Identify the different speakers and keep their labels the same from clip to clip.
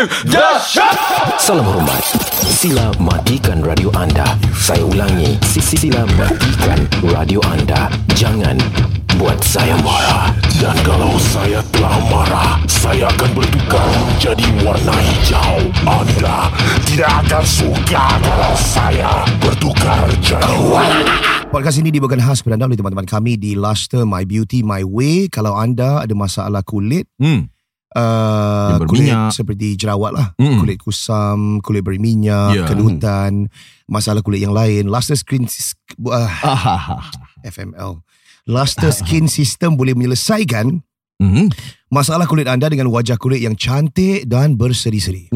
Speaker 1: The Shock.
Speaker 2: Salam hormat. Sila matikan radio anda. Saya ulangi. Sila matikan radio anda. Jangan buat saya marah.
Speaker 3: Dan kalau saya telah marah, saya akan bertukar menjadi warna hijau. Anda tidak akan suka kalau saya bertukar jadi warna.
Speaker 4: Podcast ini dibawakan khas kepada anda oleh teman-teman kami di Luster My Beauty My Way. Kalau anda ada masalah kulit,
Speaker 1: Hmm.
Speaker 4: Uh,
Speaker 1: Yang
Speaker 4: kulit
Speaker 1: berminyak.
Speaker 4: seperti jerawat lah,
Speaker 1: Mm.
Speaker 4: kulit kusam, kulit berminyak,
Speaker 1: Ya.
Speaker 4: kedutan, masalah kulit yang lain, Luster Skin uh. FML. Luster Skin System boleh menyelesaikan
Speaker 1: Mhm.
Speaker 4: masalah kulit anda dengan wajah kulit yang cantik dan berseri-seri.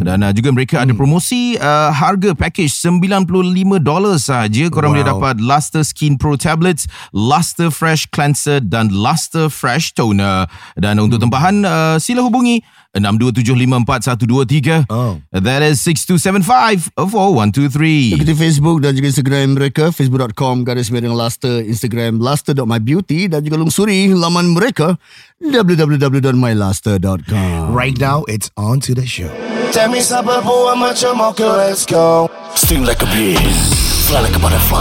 Speaker 1: Dan uh, juga mereka ada promosi uh, harga package $95 saja. Korang
Speaker 4: Wow.
Speaker 1: boleh dapat Luster Skin Pro Tablets, Luster Fresh Cleanser dan Luster Fresh Toner. Dan untuk tempahan uh, sila hubungi 62754123.
Speaker 4: Oh.
Speaker 1: That is 62754123.
Speaker 5: Ikuti Facebook dan juga Instagram mereka facebook.com garis miring Luster Instagram luster.mybeauty dan juga lungsuri laman mereka www.myluster.com
Speaker 4: Right now, it's on to the show.
Speaker 3: Tell me something, boy, macam okay, let's go. Sting like a bee, fly like a butterfly,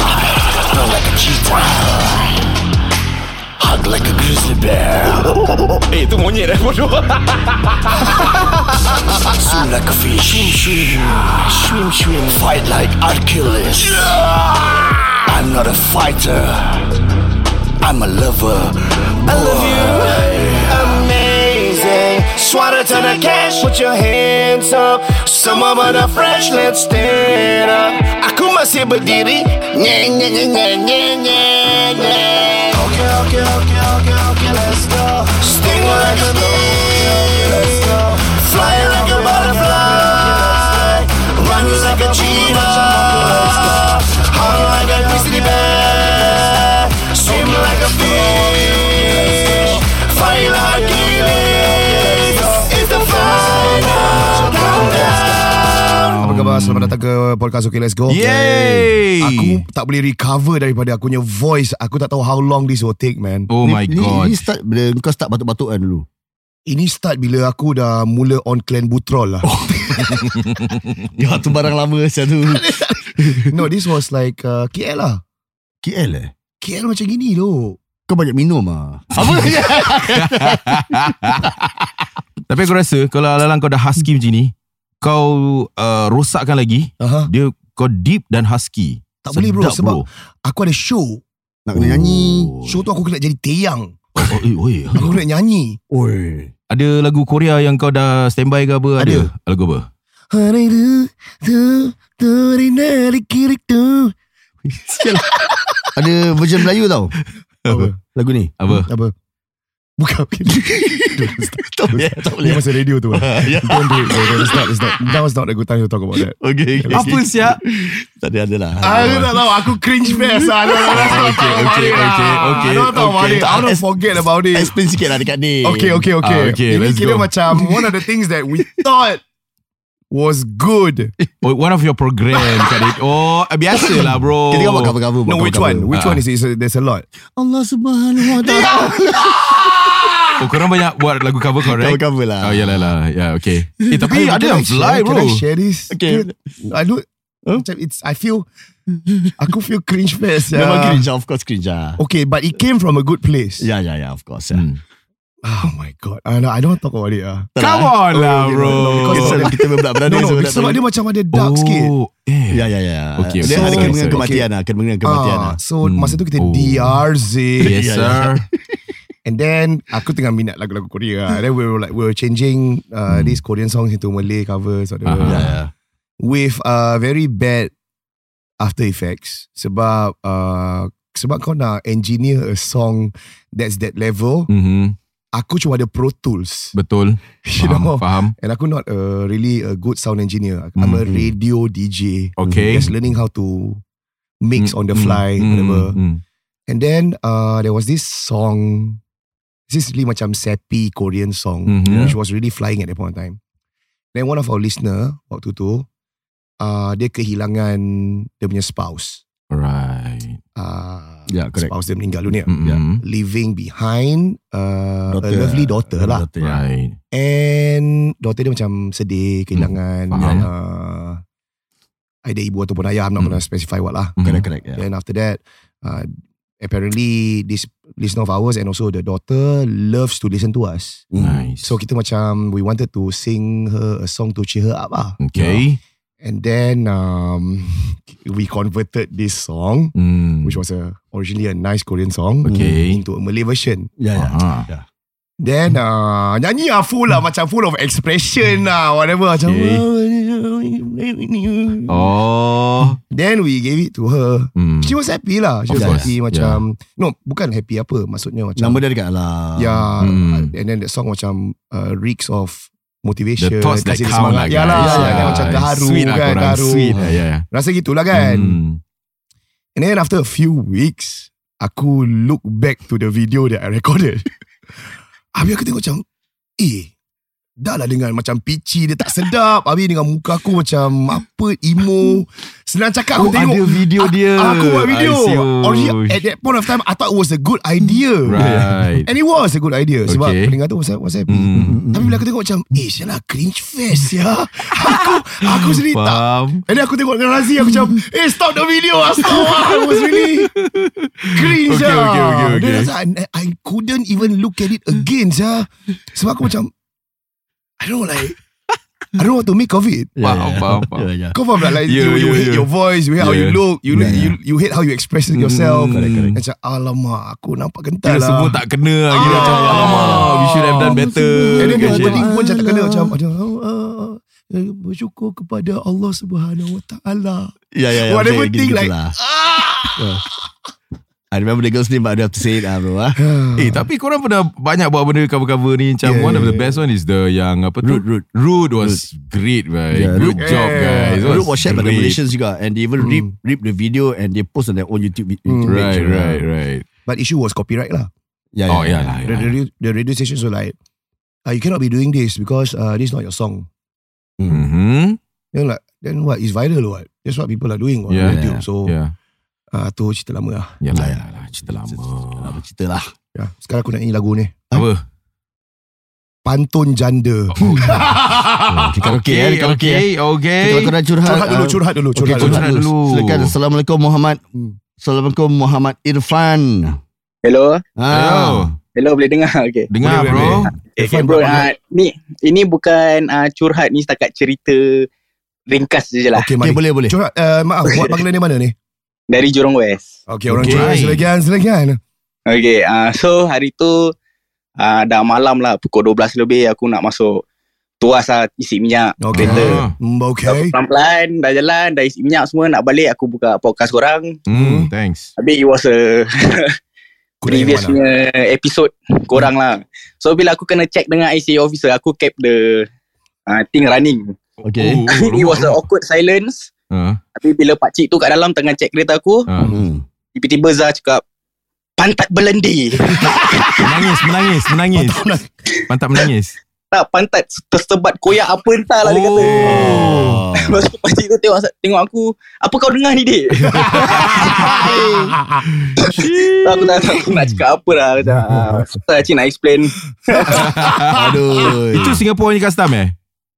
Speaker 3: run like a cheetah. Hug like a grizzly bear.
Speaker 6: Itu monyet dah bodoh.
Speaker 3: Swim like a fish. Swim, swim. Swim, swim. Fight like Achilles. I'm not a fighter. I'm a lover. I love you. Amazing. Swatter to the cash. Put your hands up. Some of the fresh. Let's stand up. Aku masih berdiri. Nye, nye, nye, nye, nye, nye, nye. Okay, okay, okay, okay. Let's go. Like a bee. Fly like a butterfly. Run like a cheetah.
Speaker 4: Khabar? Selamat datang ke podcast Okay Let's Go.
Speaker 1: Yay!
Speaker 4: Aku tak boleh recover daripada aku punya voice. Aku tak tahu how long this will take, man.
Speaker 1: Oh my
Speaker 5: ni,
Speaker 1: god.
Speaker 5: Ni start bila kau start batuk-batuk kan dulu
Speaker 4: Ini start bila aku dah mula on clan butrol lah.
Speaker 5: Ya tu barang lama macam tu
Speaker 4: no, this was like uh, KL lah.
Speaker 5: KL eh
Speaker 4: KL macam gini tu.
Speaker 5: Kau banyak minum ah.
Speaker 1: Apa? Tapi aku rasa kalau alalang kau dah husky macam ni, kau uh, rosakkan lagi,
Speaker 4: Aha.
Speaker 1: dia kau deep dan husky.
Speaker 4: Tak boleh bro
Speaker 1: Sedap,
Speaker 4: sebab aku ada show.
Speaker 5: Nak kena nyanyi
Speaker 1: Oh.
Speaker 4: Show tu aku kena jadi teyang.
Speaker 1: Oh, eh, oi.
Speaker 4: Aku kena nyanyi.
Speaker 5: Oi
Speaker 1: Ada lagu Korea yang kau dah standby ke apa?
Speaker 4: Ada.
Speaker 1: Lagu apa?
Speaker 4: Hari tu, tu, tu, di nari kiri tu.
Speaker 5: Ada version Melayu tau
Speaker 4: Apa?
Speaker 5: Lagu ni
Speaker 1: Apa?
Speaker 4: Apa? Bukan.
Speaker 5: Tak boleh Tak
Speaker 4: Ni masa radio tu.
Speaker 5: Ya.
Speaker 4: Don't do it. bro. It's not, it's not. Now is not a good time to talk about that.
Speaker 5: Okay, okay.
Speaker 1: Apa siap?
Speaker 5: Tak ada ada lah
Speaker 4: Aku tak tahu Aku cringe fest lah No, no, no, no,
Speaker 1: Okay, okay, okay, okay,
Speaker 4: I don't
Speaker 1: okay.
Speaker 4: I forget about it
Speaker 5: Explain sikit lah dekat ni
Speaker 4: Okay okay okay,
Speaker 1: Ah, okay,
Speaker 4: Ini
Speaker 1: let's
Speaker 4: kira
Speaker 1: go.
Speaker 4: macam One of the things that we thought Was good
Speaker 1: Oh, one of your program Kadir. Oh, biasa lah bro.
Speaker 5: Kita kau buat cover-cover
Speaker 4: No which one Which
Speaker 1: Ah.
Speaker 4: one is it There's a lot
Speaker 5: Allah subhanahu wa ta'ala
Speaker 1: Oh, korang banyak buat lagu cover correct?
Speaker 5: Cover-cover lah
Speaker 1: Oh, yalah lah. Ya, okay. Eh, tapi
Speaker 4: Can
Speaker 1: ada
Speaker 4: I
Speaker 1: yang fly bro.
Speaker 4: Can I share this
Speaker 5: Okay.
Speaker 4: I do
Speaker 5: Huh?
Speaker 4: Macam it's I feel Aku feel cringe fest
Speaker 5: Memang
Speaker 4: yeah.
Speaker 5: cringe Of course cringe lah
Speaker 4: Okay but it came from a good place
Speaker 5: Ya ya ya Of course ya.
Speaker 1: Hmm.
Speaker 4: Oh my god I, I don't want to talk about it ah.
Speaker 1: Come on lah
Speaker 4: okay,
Speaker 1: bro.
Speaker 4: because
Speaker 5: Kita, kita berbudak-budak
Speaker 4: No no
Speaker 5: sebab
Speaker 4: dia macam ada dark sikit
Speaker 1: Oh, eh.
Speaker 5: Ya ya ya
Speaker 1: Okay,
Speaker 5: Dia
Speaker 4: okay.
Speaker 5: ada
Speaker 4: So-
Speaker 5: kemungkinan
Speaker 4: okay.
Speaker 5: kematian lah Kemungkinan kematian
Speaker 4: Ah,
Speaker 5: lah
Speaker 4: So masa tu kita
Speaker 1: Oh.
Speaker 4: DRZ
Speaker 1: Yes, sir.
Speaker 4: And then aku tengah minat lagu-lagu Korea. And then we were like we were changing uh,
Speaker 1: Hmm.
Speaker 4: these Korean songs into Malay covers or whatever.
Speaker 1: Ah.
Speaker 5: Ya ya
Speaker 4: With uh, very bad after effects. Sebab uh, sebab kau nak engineer a song that's that level.
Speaker 1: Mhm.
Speaker 4: Aku cuma ada Pro Tools.
Speaker 1: Betul.
Speaker 4: You
Speaker 1: Faham,
Speaker 4: know.
Speaker 1: faham.
Speaker 4: And aku not a really a good sound engineer. I'm a
Speaker 1: Mhm.
Speaker 4: radio DJ.
Speaker 1: Okay.
Speaker 4: Just learning how to mix on the
Speaker 1: Mm,
Speaker 4: fly,
Speaker 1: mm,
Speaker 4: whatever.
Speaker 1: mm, mm.
Speaker 4: And then uh, there was this song. This is really macam sappy Korean song,
Speaker 1: Mhm.
Speaker 4: which was really flying at that point in time. Then one of our listener waktu tu, uh, dia kehilangan dia punya spouse.
Speaker 1: Alright.
Speaker 4: Uh,
Speaker 5: Ya, correct.
Speaker 4: spouse dia meninggal dunia.
Speaker 1: Mm-mm.
Speaker 4: Leaving behind uh,
Speaker 5: Daughter,
Speaker 4: a lovely daughter lah.
Speaker 5: Daughter.
Speaker 1: Right.
Speaker 4: And daughter dia macam sedih, kehilangan
Speaker 1: faham.
Speaker 4: uh, either ibu ataupun ayah. I'm not
Speaker 1: Hmm.
Speaker 4: gonna specify what lah.
Speaker 1: Mhm.
Speaker 5: Correct, correct. Ya.
Speaker 4: Then after that, uh, apparently this listener of ours and also the daughter loves to listen to us.
Speaker 1: Nice.
Speaker 4: So kita macam we wanted to sing her a song to cheer her up lah.
Speaker 1: okay.
Speaker 4: And then um, we converted this song,
Speaker 1: Mm.
Speaker 4: which was a originally a nice Korean song,
Speaker 1: Okay.
Speaker 4: into a Malay version.
Speaker 5: Ya, ya.
Speaker 1: Ah.
Speaker 5: Ya.
Speaker 4: Then uh, nyanyi lah full lah macam full of expression lah whatever macam.
Speaker 1: Oh.
Speaker 4: Then we gave it to her.
Speaker 1: Mm.
Speaker 4: She was happy lah. She
Speaker 1: Of
Speaker 4: was
Speaker 1: course,
Speaker 4: happy macam no bukan happy apa maksudnya macam
Speaker 5: Nama dia dekat lah.
Speaker 4: Yeah,
Speaker 1: Hmm.
Speaker 4: and then the song macam uh, reeks of motivation.
Speaker 1: The thoughts that
Speaker 4: kasih dia
Speaker 1: count lah
Speaker 4: semangat.
Speaker 1: guys.
Speaker 4: Yalah,
Speaker 5: Yeah,
Speaker 4: yeah, macam terharu
Speaker 1: Sweet lah
Speaker 4: kan, terharu.
Speaker 1: Sweet lah, yeah.
Speaker 4: Rasa gitulah kan.
Speaker 1: Mm.
Speaker 4: And then after a few weeks, aku look back to the video that I recorded. Habis aku tengok macam, eh, dah lah dengan macam pitchy dia tak sedap. Habis dengan muka aku macam apa, emo. Senang cakap aku
Speaker 1: Oh,
Speaker 4: tengok.
Speaker 1: ada video
Speaker 4: Aku-
Speaker 1: dia.
Speaker 4: Aku buat video.
Speaker 1: See.
Speaker 4: Original, at that point of time, I thought it was a good idea.
Speaker 1: Right.
Speaker 4: And it was a good idea. Sebab
Speaker 1: Okay.
Speaker 4: pendengar tu was, was happy.
Speaker 1: Mm.
Speaker 4: Tapi bila aku tengok macam, eh, sialah cringe face ya. aku, aku sendiri tak.
Speaker 1: Faham.
Speaker 4: And then aku tengok dengan Razi Aku macam Eh stop the video ah, Stop ah. I was really Cringe
Speaker 1: Okay,
Speaker 4: ah.
Speaker 1: okay, okay, okay.
Speaker 4: Then I, I couldn't even look at it again sah. Sebab aku macam I don't know like I don't know what to make of it
Speaker 5: Ya,
Speaker 1: Faham,
Speaker 5: ya.
Speaker 1: faham, faham.
Speaker 5: Ya, ya.
Speaker 4: Kau faham tak like
Speaker 1: Yeah,
Speaker 4: you, you
Speaker 1: yeah,
Speaker 4: hate
Speaker 1: yeah.
Speaker 4: your voice You hate how you
Speaker 1: Yeah.
Speaker 4: look You,
Speaker 5: Yeah,
Speaker 4: you, you hate how you express it yourself
Speaker 1: Mm, correct, correct.
Speaker 4: Macam alamak Aku nampak kental
Speaker 1: Kira
Speaker 4: lah
Speaker 1: semua tak kena lah. Kira
Speaker 4: Ah.
Speaker 1: macam alamak. We should have done better.
Speaker 4: And then the wording pun macam tak kena Macam ada ah, ah, Bersyukur kepada Allah subhanahu wa ta'ala
Speaker 5: Ya, ya, ya.
Speaker 4: Whatever
Speaker 5: Macam
Speaker 4: thing
Speaker 5: gitu
Speaker 4: like
Speaker 5: lah. I remember the girl's name but I don't have to say it lah bro. ah.
Speaker 1: Eh tapi korang pernah banyak buat benda cover-cover ni Macam
Speaker 4: Yeah,
Speaker 1: one of
Speaker 4: yeah,
Speaker 1: the best one is the yang apa tu
Speaker 5: Root, Root.
Speaker 1: Root was great right
Speaker 5: Yeah,
Speaker 1: Good
Speaker 5: Root.
Speaker 1: job
Speaker 4: Yeah.
Speaker 1: guys
Speaker 5: Root was shared by the. Malaysians juga and they even rip rip the video and they post on their own YouTube, YouTube
Speaker 1: Right
Speaker 5: page.
Speaker 1: right right
Speaker 4: But issue was copyright lah
Speaker 5: Yeah,
Speaker 1: Oh
Speaker 5: yeah,
Speaker 1: yeah lah
Speaker 4: the,
Speaker 1: yeah.
Speaker 4: radio, the radio stations were like, uh, you cannot be doing this because uh, this is not your song.
Speaker 1: Mhm.
Speaker 4: Then like, then what? It's viral or what? That's what people are doing on
Speaker 1: Yeah.
Speaker 4: YouTube. So,
Speaker 1: Yeah
Speaker 4: uh, tu cerita lama lah.
Speaker 1: Yalah
Speaker 5: Ah, ya.
Speaker 1: yalah Cerita lama
Speaker 5: cerita lah.
Speaker 4: Ya, sekarang aku nak nyanyi lagu ni.
Speaker 1: Apa
Speaker 4: Pantun Janda.
Speaker 1: Oh,
Speaker 5: Okay, karaoke eh, karaoke eh.
Speaker 1: Okay Okay
Speaker 5: Kalau korang curhat,
Speaker 4: curhat dulu,
Speaker 5: ah,
Speaker 4: curhat dulu,
Speaker 5: Okay,
Speaker 4: curhat dulu.
Speaker 1: curhat dulu.
Speaker 5: Silakan. Assalamualaikum Muhammad.
Speaker 4: Hmm.
Speaker 5: Assalamualaikum Muhammad Irfan.
Speaker 7: Hello
Speaker 5: Ah.
Speaker 1: Hello
Speaker 7: Hello boleh dengar Okay
Speaker 1: Dengar
Speaker 4: Boleh,
Speaker 1: bro
Speaker 4: boleh.
Speaker 7: Okay,
Speaker 4: Irfan,
Speaker 7: bro
Speaker 4: berapa
Speaker 7: uh, Ni Ini bukan uh, curhat Ni setakat cerita Ringkas je lah
Speaker 4: Okay,
Speaker 5: Okay, boleh, boleh.
Speaker 4: Curhat, uh, maaf, buat panggilan ni mana ni?
Speaker 7: Dari Jurong West
Speaker 4: Okay, orang
Speaker 1: Okay.
Speaker 4: curhat. Silakan, silakan.
Speaker 7: Okay uh, So hari tu uh, Dah malam lah Pukul 12 lebih Aku nak masuk Tuas lah Isi minyak
Speaker 4: Okay.
Speaker 1: Ah.
Speaker 4: Hmm, okay.
Speaker 7: Pelan-pelan Dah jalan Dah isi minyak semua Nak balik Aku buka podcast korang
Speaker 1: Hmm, thanks.
Speaker 7: Habis it was a previous punya episode korang lah. So bila aku kena check dengan ICA officer, aku kept the uh, thing running.
Speaker 5: Okay.
Speaker 1: Oh, oh,
Speaker 7: It was a
Speaker 1: oh.
Speaker 7: awkward silence.
Speaker 1: Ah,
Speaker 7: Tapi bila pakcik tu kat dalam tengah check kereta aku.
Speaker 5: Hmm.
Speaker 7: tiba-tiba Zah cakap, pantat belendi.
Speaker 1: Menangis, menangis, menangis. Mantap menangis.
Speaker 7: tak, pantat tersebat koyak apa entah lah dia kata.
Speaker 1: Oh.
Speaker 7: Lepas tu pakcik tu tengok, tengok aku, apa kau dengar ni dik? so, aku tak tahu nak cakap apa lah. Ah, Susah cik nak explain.
Speaker 5: Aduh.
Speaker 1: Itu Singapore punya custom eh?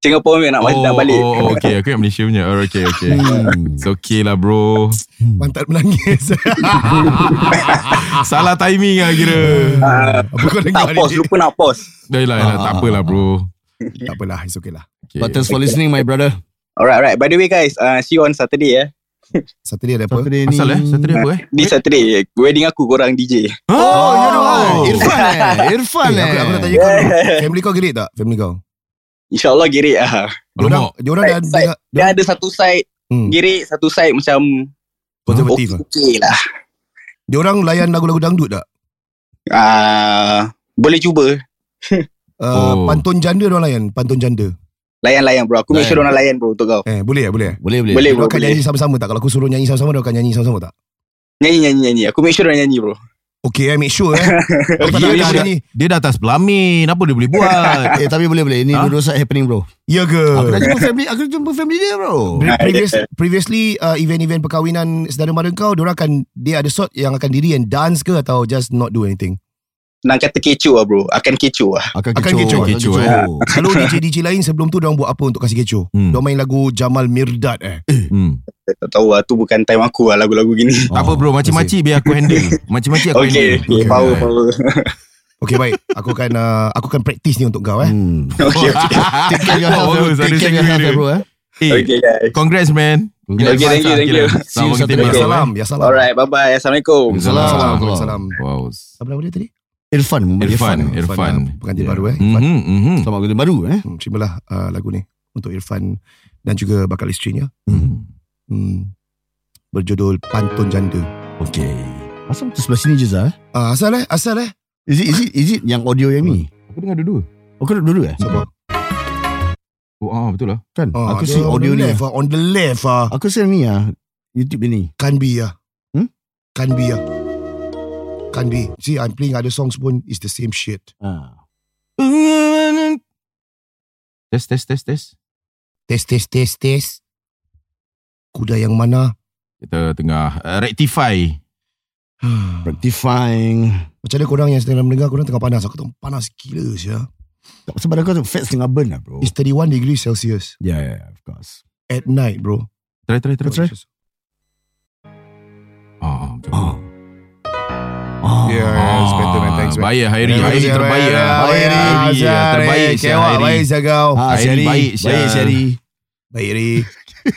Speaker 7: Singapore punya nak, balik nak balik.
Speaker 1: Oh, okay. Aku yang Malaysia punya. Oh, okay, okay.
Speaker 5: Hmm.
Speaker 1: It's okay lah bro.
Speaker 4: Pantat menangis.
Speaker 1: Salah timing lah kira.
Speaker 4: Apa kau
Speaker 7: tak
Speaker 4: dengar
Speaker 7: pause,
Speaker 4: ni?
Speaker 7: lupa nak pause.
Speaker 1: Dah lah, dah, tak apalah bro.
Speaker 4: Tak apalah, it's okay lah.
Speaker 1: Okay.
Speaker 5: But thanks for listening my brother.
Speaker 7: Alright, alright. By the way guys, uh, see you on Saturday eh.
Speaker 4: Saturday ada apa?
Speaker 5: Saturday ni.
Speaker 1: Asal eh? Saturday apa eh?
Speaker 7: This Saturday, wedding aku korang DJ.
Speaker 5: Oh, you know
Speaker 1: Oh.
Speaker 5: Irfan eh. Irfan
Speaker 4: Eh,
Speaker 5: eh.
Speaker 4: aku, aku nak tanya kau Family kau gerik tak? Family kau
Speaker 7: InsyaAllah gerik lah.
Speaker 4: Diorang,
Speaker 1: Alamak.
Speaker 4: dah,
Speaker 7: Side- side.
Speaker 4: dah,
Speaker 7: Dia ada satu side
Speaker 4: hmm,
Speaker 7: gerik, satu side macam
Speaker 4: konservatif
Speaker 7: okay,
Speaker 4: lah
Speaker 7: okay lah.
Speaker 4: Diorang layan lagu-lagu dangdut tak?
Speaker 7: Uh, boleh cuba.
Speaker 4: Uh,
Speaker 1: Oh.
Speaker 4: Pantun janda diorang layan Pantun janda
Speaker 7: Layan-layan bro. Aku make sure
Speaker 5: Layan.
Speaker 7: orang layan bro untuk kau.
Speaker 4: Eh boleh ya boleh ya
Speaker 5: Boleh boleh.
Speaker 7: Boleh bro,
Speaker 4: Diorang akan
Speaker 7: boleh.
Speaker 4: nyanyi sama-sama tak? Kalau aku suruh nyanyi sama-sama Diorang akan nyanyi sama-sama tak?
Speaker 7: Nyanyi, nyanyi, nyanyi. Aku make sure orang nyanyi bro.
Speaker 4: Okay, I make sure eh. Aku tak
Speaker 1: Dia,
Speaker 4: nak
Speaker 1: dah, dia dah atas pelamin Apa dia boleh buat
Speaker 5: Eh tapi boleh boleh Ini
Speaker 1: Ha?
Speaker 5: dua-dua side happening bro
Speaker 4: Ya ke?
Speaker 5: Aku dah jumpa family Aku jumpa family dia bro
Speaker 4: Pre- Previous, previously uh, event-event perkahwinan saudara mara kau, diorang akan dia ada sort yang akan diri and dance ke atau just not do anything?
Speaker 6: Nak kata kecoh lah bro Akan kecoh lah
Speaker 5: Akan
Speaker 4: Akan
Speaker 5: kecoh
Speaker 4: kecoh.
Speaker 1: Kecoh, eh.
Speaker 4: Kalau DJ-DJ lain sebelum tu diorang buat apa untuk kasih kecoh?
Speaker 1: Hmm.
Speaker 4: Diorang main lagu Jamal Mirdad eh.
Speaker 1: hmm.
Speaker 6: Tak tahu lah Tu bukan time aku lah Lagu-lagu gini
Speaker 1: Tak apa bro Macam-macam biar aku handle Macam-macam aku
Speaker 6: Okay,
Speaker 1: handle
Speaker 6: okay Power power
Speaker 4: Okay baik, aku akan uh, aku akan praktis ni untuk kau eh.
Speaker 5: Hmm.
Speaker 6: Okay okay
Speaker 5: Take care of your health bro. Take care of your health bro eh.
Speaker 1: Eh,
Speaker 6: Okay guys
Speaker 1: Congrats man
Speaker 5: Congrats.
Speaker 6: Okay, thank you, thank you.
Speaker 5: See you.
Speaker 4: Ya
Speaker 1: besok,
Speaker 4: salam,
Speaker 1: eh.
Speaker 4: ya salam.
Speaker 6: Alright bye bye Assalamualaikum
Speaker 5: Assalamualaikum.
Speaker 4: Salam.
Speaker 1: Wow
Speaker 4: Apa nama dia tadi?
Speaker 5: Irfan
Speaker 1: Irfan? Irfan.
Speaker 4: uh, Pengantin
Speaker 5: Ya.
Speaker 4: baru eh. Irfan.
Speaker 1: Mhm, mhm.
Speaker 5: Selamat kerja baru eh.
Speaker 4: Hmm, terimalah uh, lagu ni untuk Irfan dan juga bakal isterinya.
Speaker 1: Mhm.
Speaker 4: Hmm, berjudul Pantun Janda.
Speaker 5: Okay. Asal tu sebelah sini je Zah?
Speaker 4: Ah, asal eh? Asal eh?
Speaker 5: Is it, is it, is it yang audio yang ni?
Speaker 1: Aku dengar dua-dua
Speaker 5: Oh kau duduk dulu eh?
Speaker 4: Sabar.
Speaker 1: Oh ah, betul lah
Speaker 5: Kan?
Speaker 4: Ah,
Speaker 5: aku see audio
Speaker 4: on
Speaker 5: ni.
Speaker 4: left, ah, on the left ah.
Speaker 5: Aku see ni ah. YouTube ni.
Speaker 4: Can be ah.
Speaker 5: Hmm?
Speaker 4: Can be ah. Can be. See, I'm playing other songs pun is the same shit.
Speaker 5: Ah.
Speaker 1: Test test test test
Speaker 4: Test, test, test, test. Kuda yang mana?
Speaker 1: Kita tengah uh, rectify
Speaker 5: Rectifying.
Speaker 4: Macam mana korang yang sedang mendengar korang tengah panas. Aku tengah panas gila sia.
Speaker 5: Sebab aku tu fats tengah burn lah bro.
Speaker 4: It's 31 degrees Celsius
Speaker 5: Yeah, yeah, yeah, of course.
Speaker 4: at night bro.
Speaker 1: Try try try
Speaker 5: Try.
Speaker 1: Ah, betul.
Speaker 5: Ah. Ah.
Speaker 4: Yeah, yeah, it's better man. Thanks man.
Speaker 1: Baik Hairi Hairi
Speaker 4: yeah,
Speaker 1: terbaik lah
Speaker 4: yeah,
Speaker 1: Hairi Hairi, Terbaik
Speaker 4: Kewak,
Speaker 1: Hairi
Speaker 4: baik sia kau.
Speaker 1: Syari. baik.
Speaker 5: Baik, Syari.
Speaker 4: Baik Ri.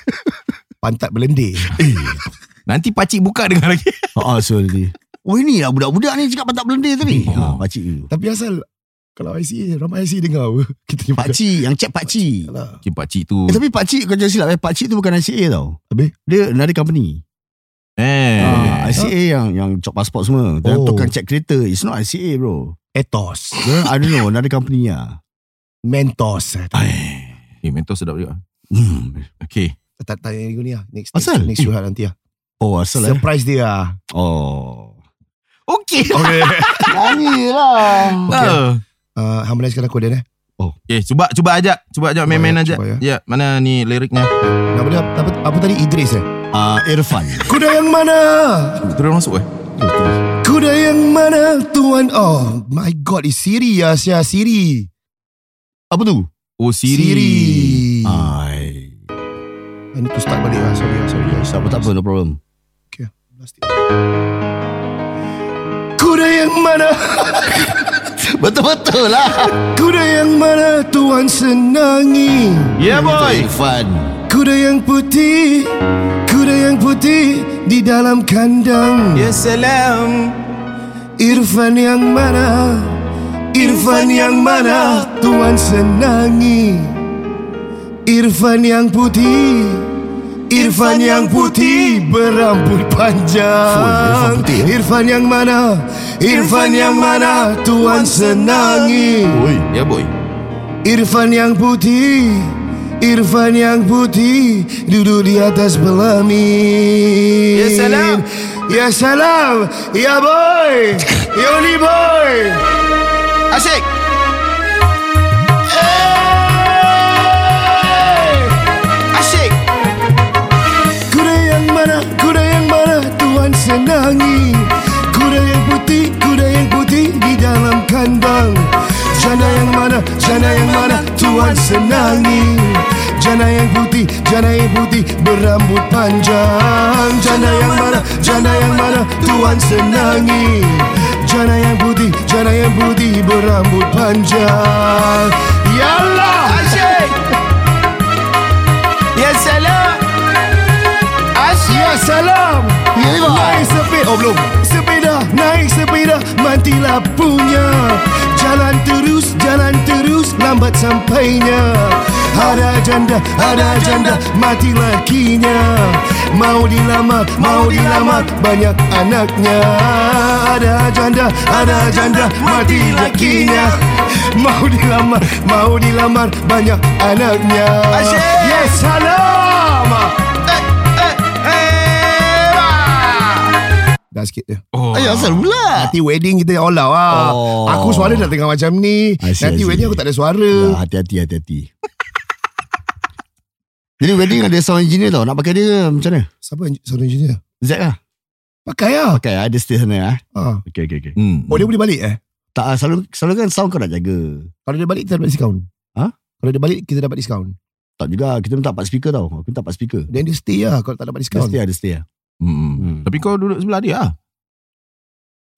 Speaker 4: Pantat berlendir.
Speaker 1: Nanti pakcik buka dengar lagi
Speaker 5: Ah, so nanti. Oh ini lah budak-budak ni cakap pantak belendir tadi. Ha, pakcik tu.
Speaker 4: Tapi asal kalau IC ramai IC dengar apa? Kita ni
Speaker 5: Pakcik, yang cek pakcik.
Speaker 4: Alah.
Speaker 1: Okay pakcik tu
Speaker 5: Eh, tapi pakcik kau jangan silap eh. Pakcik tu bukan ICA tau.
Speaker 4: Habis?
Speaker 5: Dia another company.
Speaker 1: Eh
Speaker 5: ICA yang yang cop pasport semua. Dan
Speaker 4: Oh.
Speaker 5: tukang check kereta. It's not ICA bro.
Speaker 4: Ethos.
Speaker 5: Dia, I don't know, another company lah.
Speaker 4: Mentos.
Speaker 1: Eh mentor sedap juga
Speaker 5: Hmm.
Speaker 1: Okay
Speaker 4: Tak tanya ni lah. Next, next,
Speaker 5: Asal?
Speaker 4: next curhat nanti lah.
Speaker 5: Oh, asal eh?
Speaker 4: Surprise dia lah.
Speaker 5: Oh.
Speaker 1: Okay
Speaker 4: Okay.
Speaker 5: Nyanyi lah.
Speaker 1: Ah.
Speaker 4: uh, Harmonizekan aku Dan eh.
Speaker 1: Okay cuba cuba ajak Cuba ajak main-main
Speaker 4: ya,
Speaker 1: ajak
Speaker 4: cuba ya.
Speaker 1: Ya mana ni liriknya
Speaker 4: Nama dia apa, apa tadi? Idris eh?
Speaker 5: Ah, Irfan.
Speaker 4: Kuda yang mana?
Speaker 1: Terus masuk eh
Speaker 4: Kuda yang mana tuan? Oh my god, is Siri ya, Sia Siri.
Speaker 5: Apa tu?
Speaker 1: Oh Siri,
Speaker 4: Siri.
Speaker 5: Ai.
Speaker 4: I need to start balik lah. Sorry lah, sorry lah.
Speaker 5: Tak apa, tak apa, no problem.
Speaker 4: Plastik. Kuda yang mana?
Speaker 5: Betul-betul lah.
Speaker 4: Kuda yang mana tuan senangi?
Speaker 1: Yeah boy
Speaker 5: Irfan.
Speaker 4: Kuda yang putih, kuda yang putih di dalam kandang.
Speaker 1: Ya salam
Speaker 4: Irfan yang mana? Irfan yang mana tuan senangi? Irfan yang putih Irfan yang putih berambut panjang
Speaker 5: Irfan eh?
Speaker 4: Irfan yang mana? Irfan yang mana tuan senangi?
Speaker 1: Ya boy
Speaker 4: Irfan yang putih Irfan yang putih Duduk di atas pelamin.
Speaker 1: Ya salam.
Speaker 4: Ya salam. Ya boy. Yoni boy.
Speaker 1: Asyik. Asyik.
Speaker 4: Kuda yang mana Kuda yang mana Tuan senangi. Kuda yang putih Kuda yang putih Di dalam kandang. Jana yang mana Jana yang mana Tuan senangi Jana yang putih Jana yang putih Berambut panjang. Jana yang mana Jana yang mana Tuan senangi. Jana yang putih Jana yang putih Berambut panjang. Ya Allah!
Speaker 1: Asyik! Ya salam!
Speaker 4: Ya salam! Naik sepeda Oh belum. Sepeda Naik sepeda Mati lampunya Jalan terus Jalan terus Lambat sampainya. Ada janda Ada janda Mati lakinya. Mau dilamar Mau dilamar Banyak anaknya. Ada janda Ada janda Mati lakinya. Mau dilamar Mau dilamar Banyak anaknya. Yes salam Dah sikit je
Speaker 1: Oh.
Speaker 5: Ayah asal pula.
Speaker 4: Nanti wedding kita all out lah
Speaker 5: Oh.
Speaker 4: Aku suara dah tengah macam ni
Speaker 5: see,
Speaker 4: Nanti wedding aku tak ada suara
Speaker 5: Ya, hati-hati, hati-hati. Jadi wedding ada sound engineer tau. Nak pakai dia macam mana?
Speaker 4: Siapa sound engineer?
Speaker 5: Zack lah.
Speaker 4: Pakai lah
Speaker 5: Pakai ada stay sana ah.
Speaker 4: ha.
Speaker 5: Okay, okay, okay.
Speaker 1: Hmm.
Speaker 4: Oh dia boleh balik eh
Speaker 5: Tak, ah, selalu, selalu kan sound kau nak jaga.
Speaker 4: Kalau dia balik kita dapat diskaun
Speaker 5: Ha?
Speaker 4: Kalau dia balik kita dapat diskaun
Speaker 5: Tak juga, kita minta 4 speaker tau. Aku minta 4 speaker.
Speaker 4: Then dia stay lah Kalau tak dapat
Speaker 5: Dia
Speaker 4: diskaun
Speaker 5: stay ada stay lah.
Speaker 1: Hmm.
Speaker 5: Hmm.
Speaker 1: Tapi kau duduk sebelah dia lah.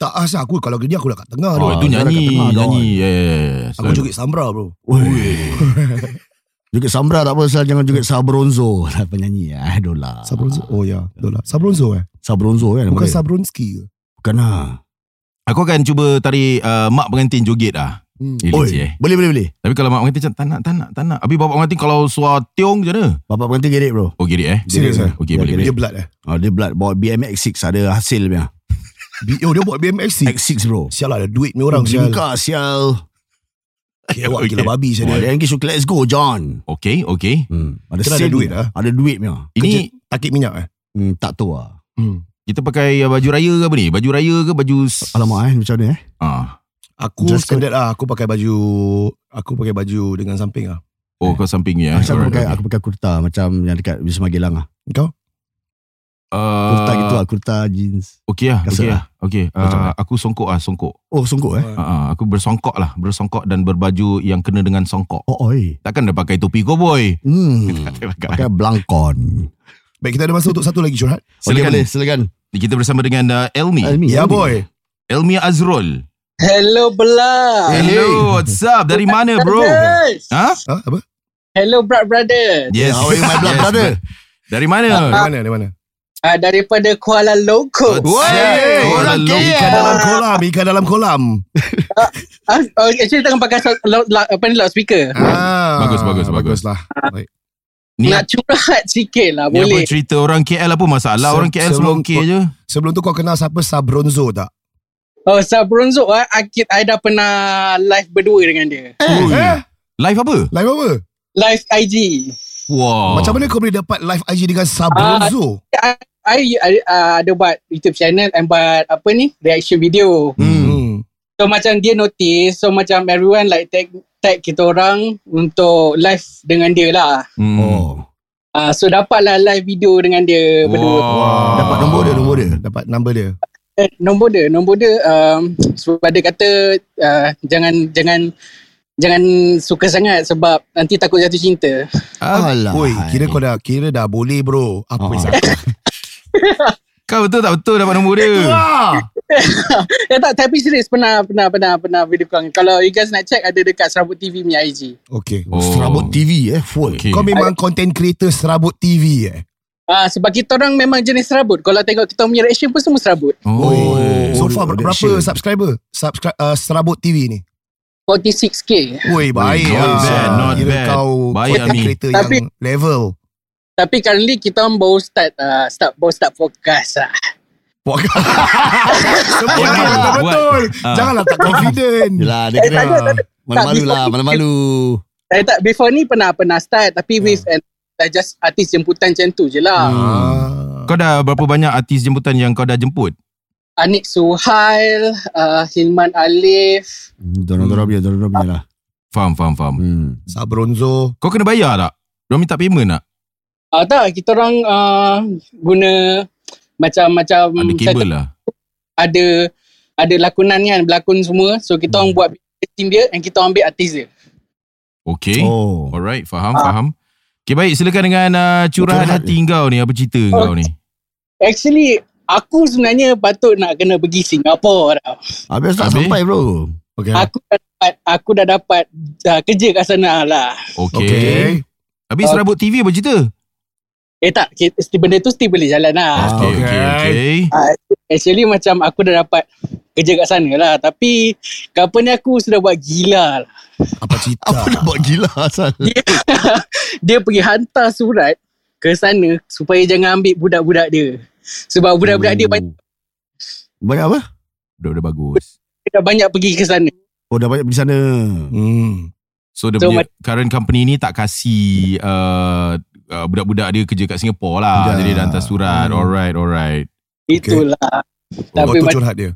Speaker 4: Tak asal aku Kalau kerja aku dah kat tengah
Speaker 1: Oh,
Speaker 4: tu
Speaker 1: itu
Speaker 5: dia
Speaker 1: nyanyi,
Speaker 5: tengah,
Speaker 1: nyanyi. Yeah, yeah, yeah.
Speaker 4: Aku joget Sambra bro
Speaker 5: Joget Sambra tak apa, asal jangan joget Sabronzo. Lah penyanyi ah, Dola.
Speaker 4: Sabronzo Oh ya Dola Sabronzo eh
Speaker 5: Sabronzo kan.
Speaker 4: Bukan
Speaker 5: dia?
Speaker 4: Sabronski ke
Speaker 5: Bukan lah.
Speaker 1: Aku akan cuba tarik uh, mak pengantin joget lah.
Speaker 4: Hmm.
Speaker 5: Oi,
Speaker 1: eh.
Speaker 5: boleh, boleh, boleh.
Speaker 1: Tapi kalau mak pengantin macam tak nak, tak nak, tak nak. Habis bapak pengantin kalau suara tiong macam mana?
Speaker 5: Bapak pengantin get it bro.
Speaker 1: Oh, get it eh?
Speaker 4: Serius eh?
Speaker 1: Okay,
Speaker 5: Ya,
Speaker 1: boleh, boleh.
Speaker 4: Dia blood eh
Speaker 5: Oh, dia blood bawa BMX 6 ada hasil punya.
Speaker 4: B- Oh dia buat BMX
Speaker 5: X6 bro.
Speaker 4: Sial lah ada duit ni orang sial
Speaker 5: Buka sial.
Speaker 4: Wah
Speaker 1: Okay.
Speaker 4: gila babi saya
Speaker 5: Oh,
Speaker 4: dia
Speaker 5: dia let's go John.
Speaker 1: Okay, okay.
Speaker 5: Hmm. Ada
Speaker 4: Kena ada duit lah.
Speaker 5: Ada duit punya.
Speaker 1: Ini
Speaker 4: Takik minyak eh
Speaker 5: Hmm, tak tahu lah.
Speaker 4: hmm.
Speaker 1: kita pakai uh, baju raya ke apa ni? Baju raya ke baju...
Speaker 5: Alamak eh, macam mana eh?
Speaker 1: Ah.
Speaker 4: Aku
Speaker 5: Dress code.
Speaker 4: standard lah Aku pakai baju Aku pakai baju dengan samping lah
Speaker 1: Oh, kau sampingnya. eh?
Speaker 5: Macam aku pakai,
Speaker 1: okay.
Speaker 5: aku pakai kurta macam yang dekat Wisma Gelang lah.
Speaker 4: Kau?
Speaker 1: Uh,
Speaker 5: Kurta gitu lah, kurta jeans.
Speaker 1: Okay lah,
Speaker 5: Kasut
Speaker 1: okay
Speaker 5: lah.
Speaker 1: lah. Okay,
Speaker 5: Macam
Speaker 1: uh, aku songkok ah, songkok.
Speaker 5: Oh, songkok eh?
Speaker 1: Uh, uh, aku bersongkok lah, bersongkok dan berbaju yang kena dengan songkok.
Speaker 5: Oh, oi.
Speaker 1: Takkan dah pakai topi cowboy.
Speaker 5: Hmm. pakai blankon.
Speaker 4: Baik kita ada masa untuk satu lagi curhat
Speaker 5: Okay,
Speaker 1: Silakan.
Speaker 5: boleh, silakan.
Speaker 1: Kita bersama dengan uh, Elmi.
Speaker 5: Almi,
Speaker 4: Ya
Speaker 5: Almi.
Speaker 4: boy
Speaker 1: Elmi Azrul.
Speaker 6: Hello Bella.
Speaker 1: Hello, what's up? Dari mana bro?
Speaker 6: Brothers.
Speaker 1: Ha?
Speaker 4: ha, Apa?
Speaker 6: Hello Brad Brothers.
Speaker 1: Yes.
Speaker 5: How are you, my blood
Speaker 1: Yes,
Speaker 5: brother?
Speaker 1: Dari mana?
Speaker 4: Dari mana? Dari mana?
Speaker 6: Uh, daripada Kuala Lumpur.
Speaker 5: Hey, orang
Speaker 1: Hello.
Speaker 5: kaya.
Speaker 4: Ikan dalam kolam Ikan dalam kolam
Speaker 6: Ah, oh, actually tengah pakai so- lo- lo- apa ni loudspeaker.
Speaker 4: ah,
Speaker 1: Bagus, bagus, bagus.
Speaker 4: lah Baik.
Speaker 1: Ni,
Speaker 6: Nak curhat sikit lah
Speaker 1: ni apa
Speaker 6: boleh.
Speaker 1: cerita orang KL apa masalah?
Speaker 4: Se-
Speaker 1: Orang KL semua
Speaker 4: sebelum-
Speaker 1: okey je.
Speaker 4: Sebelum tu kau kenal siapa Sabronzo tak?
Speaker 6: Oh Sabronzo ah, I, I dah pernah live berdua dengan dia.
Speaker 1: Ui.
Speaker 4: Eh?
Speaker 1: Live apa?
Speaker 4: Live apa?
Speaker 6: Live IG.
Speaker 1: Wow.
Speaker 4: Macam mana kau boleh dapat live IG dengan Sabronzo?
Speaker 6: I, I uh, ada buat YouTube channel and buat apa ni reaction video.
Speaker 4: Hmm.
Speaker 6: So macam dia notice so macam everyone like tag tag kita orang untuk live dengan dia lah.
Speaker 1: Hmm.
Speaker 5: Oh.
Speaker 6: Uh, so dapatlah live video dengan dia berdua.
Speaker 1: Wow.
Speaker 5: Dapat nombor dia, nombor dia.
Speaker 4: Dapat number dia.
Speaker 6: Nombor dia, nombor dia um, sebab dia kata uh, jangan jangan jangan suka sangat sebab nanti takut jatuh cinta.
Speaker 1: Ah,
Speaker 5: Alah.
Speaker 4: Oi, kira kau dah kira dah boleh bro. Apa
Speaker 5: Ah.
Speaker 4: yang
Speaker 1: Kau betul tak betul dapat nombor dia?
Speaker 6: Eh tak tapi serius pernah pernah pernah pernah video call. Kalau you guys nak check ada dekat Serabut TV punya IG.
Speaker 4: Okay.
Speaker 1: Oh.
Speaker 5: Serabut TV eh, full.
Speaker 1: Okay.
Speaker 4: Kau memang content creator serabut TV eh?
Speaker 6: Ah sebab kita orang memang jenis serabut. Kalau tengok kita punya reaction pun semua serabut.
Speaker 1: Oh.
Speaker 4: So
Speaker 5: Oh,
Speaker 4: far
Speaker 5: dia-
Speaker 4: berapa
Speaker 5: share.
Speaker 4: subscriber? Subscribe uh, serabut TV ni.
Speaker 6: 46k.
Speaker 4: Woi, baik
Speaker 1: not
Speaker 4: lah.
Speaker 1: bad, not
Speaker 4: Kira
Speaker 1: bad.
Speaker 4: kau
Speaker 1: Baik, Ami.
Speaker 4: creator
Speaker 6: Tapi-
Speaker 4: yang level.
Speaker 6: Tapi currently kita orang baru start uh, start baru start podcast lah.
Speaker 4: Sebut
Speaker 1: Ya,
Speaker 4: lah
Speaker 1: buat.
Speaker 4: betul-betul.
Speaker 1: Ah.
Speaker 4: Janganlah tak confident.
Speaker 5: Yelah, dia
Speaker 6: Eh,
Speaker 5: kena
Speaker 6: ada.
Speaker 5: malu-malu lah,
Speaker 6: Tak,
Speaker 5: malu-malu.
Speaker 6: Eh tak before ni pernah pernah start tapi with an uh, just artis jemputan macam tu je lah.
Speaker 5: Hmm.
Speaker 1: Kau dah berapa banyak artis jemputan yang kau dah jemput?
Speaker 6: Anik Suhail, uh, Hilman Alif.
Speaker 5: Hmm, Dorang-dorang punya, dorang-dorang punya lah.
Speaker 1: Faham, faham, faham.
Speaker 5: Hmm.
Speaker 4: Sabronzo.
Speaker 1: Kau kena bayar tak? Diorang minta payment tak?
Speaker 6: Ah tak, kita orang uh, guna macam-macam
Speaker 1: Ada kabel lah.
Speaker 6: ada ada lakonan kan, berlakon semua. So kita orang buat team dia and kita orang ambil artis dia.
Speaker 1: Okay.
Speaker 5: Oh.
Speaker 1: Alright, faham, faham. Okay, baik. Silakan dengan uh, curahan
Speaker 5: Curahan
Speaker 1: hati kau ni. Apa cerita kau ni?
Speaker 6: Actually, aku sebenarnya patut nak kena pergi Singapura tau.
Speaker 5: Habis tak
Speaker 1: Habis?
Speaker 5: sampai bro.
Speaker 4: Okay.
Speaker 6: Aku dah dapat aku dah dapat uh, kerja kat sana lah.
Speaker 1: Okay.
Speaker 4: Okay.
Speaker 1: Habis serabut TV apa cerita?
Speaker 6: Eh tak, benda tu still boleh jalan lah.
Speaker 5: Ah,
Speaker 1: Okay,
Speaker 4: okay.
Speaker 1: okay, okay.
Speaker 6: Uh, actually macam aku dah dapat kerja kat sana lah. Tapi company aku sudah buat gila lah.
Speaker 4: Apa cerita?
Speaker 5: Apa nak buat gila asal?
Speaker 6: Dia, dia pergi hantar surat ke sana supaya jangan ambil budak-budak dia. Sebab budak-budak dia banyak,
Speaker 5: Banyak apa?
Speaker 1: Budak-budak bagus.
Speaker 6: dah banyak pergi ke sana.
Speaker 5: Oh dah banyak pergi sana.
Speaker 4: Hmm.
Speaker 1: So, dia
Speaker 6: So,
Speaker 1: punya current company ni tak kasih uh, uh, budak-budak dia kerja kat Singapura lah.
Speaker 5: Ya.
Speaker 1: Jadi dia hantar surat.
Speaker 4: Hmm.
Speaker 1: Alright, alright.
Speaker 6: Itulah.
Speaker 4: Oh,
Speaker 6: Tapi
Speaker 4: tu
Speaker 6: macam
Speaker 4: curhat dia.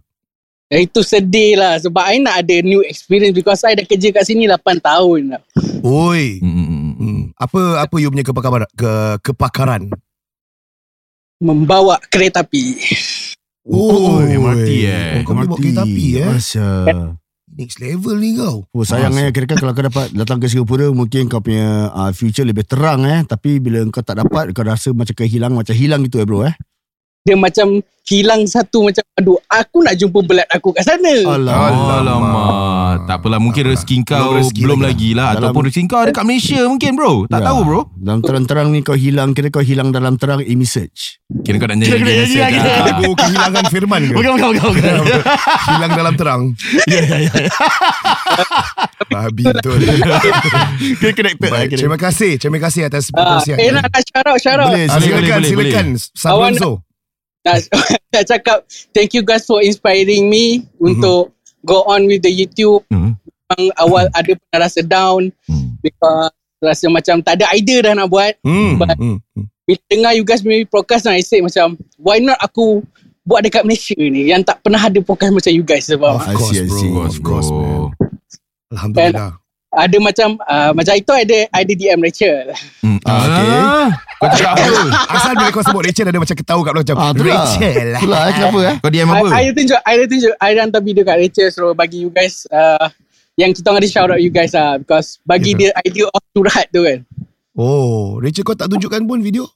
Speaker 6: Eh, itu sedih lah sebab I nak ada new experience because I dah kerja kat sini 8 tahun dah.
Speaker 4: Oi.
Speaker 1: Hmm, hmm, hmm.
Speaker 4: Apa apa you punya kepakaran ke kepakaran?
Speaker 6: Membawa kereta api.
Speaker 1: Oh, MRT eh.
Speaker 4: Oh, kau bawa kereta api eh.
Speaker 5: Masya.
Speaker 4: Next level ni kau.
Speaker 5: Oh sayang eh kira kalau kau dapat datang ke Singapura mungkin kau punya uh, future lebih terang eh tapi bila kau tak dapat kau rasa macam kehilang macam hilang gitu eh bro eh.
Speaker 6: Dia macam hilang satu macam aduh aku nak jumpa belat aku kat sana.
Speaker 1: Alamak. Tak apalah mungkin rezeki kau
Speaker 4: Belum rezeki
Speaker 1: belum
Speaker 4: lagi
Speaker 1: lah
Speaker 5: Dalam-
Speaker 1: ataupun rezeki kau ada kat Malaysia mungkin bro. Tak
Speaker 5: Ya.
Speaker 1: tahu bro.
Speaker 5: Dalam terang-terang ni kau hilang kira kau hilang dalam terang Amy Search.
Speaker 1: Kira kau nak nyanyi
Speaker 5: Kira- kira- kira-
Speaker 1: lah.
Speaker 4: Lagu kehilangan firman ke?
Speaker 5: Bukan bukan bukan. bukan.
Speaker 4: Hilang dalam terang.
Speaker 5: Ya ya ya.
Speaker 4: Babi betul.
Speaker 5: Kira connected lah
Speaker 4: Baik, terima kasih. Terima kasih atas
Speaker 6: Ah,
Speaker 4: perkongsian.
Speaker 6: eh nak, nak shout out, shout out.
Speaker 5: Boleh,
Speaker 4: Ah, silakan, silakan. Sabronzo.
Speaker 6: Nak, nak cakap thank you guys for inspiring me untuk go on with the YouTube.
Speaker 1: Hmm.
Speaker 6: Memang awal ada pernah rasa down
Speaker 1: Hmm.
Speaker 6: because rasa macam tak ada idea dah nak buat.
Speaker 4: Hmm.
Speaker 6: But-
Speaker 4: hmm, hmm.
Speaker 6: Bila dengar you guys punya podcast I say macam why not aku buat dekat Malaysia ni yang tak pernah ada podcast macam you guys sebab
Speaker 4: Of
Speaker 5: I
Speaker 4: course,
Speaker 5: see, I
Speaker 4: bro.
Speaker 5: see.
Speaker 4: Of course, man. Alhamdulillah.
Speaker 6: Ada macam uh, macam itu ada ada DM Rachel.
Speaker 1: Hmm.
Speaker 5: Ah, okay.
Speaker 1: Ah, Kau cakap apa?
Speaker 4: Asal bila kau sebut Rachel ada macam ketawa kat belakang.
Speaker 5: Ah, lah.
Speaker 4: Rachel.
Speaker 5: Tu lah eh, kenapa eh?
Speaker 1: Kau diam
Speaker 6: I,
Speaker 1: apa?
Speaker 6: I ada tunjuk I ada tunjuk I ada hantar video kat Rachel so bagi you guys uh, yang kita orang ada shout out you guys lah because bagi
Speaker 4: Ya.
Speaker 6: dia idea of curhat tu kan.
Speaker 4: Oh, Rachel kau tak tunjukkan pun video?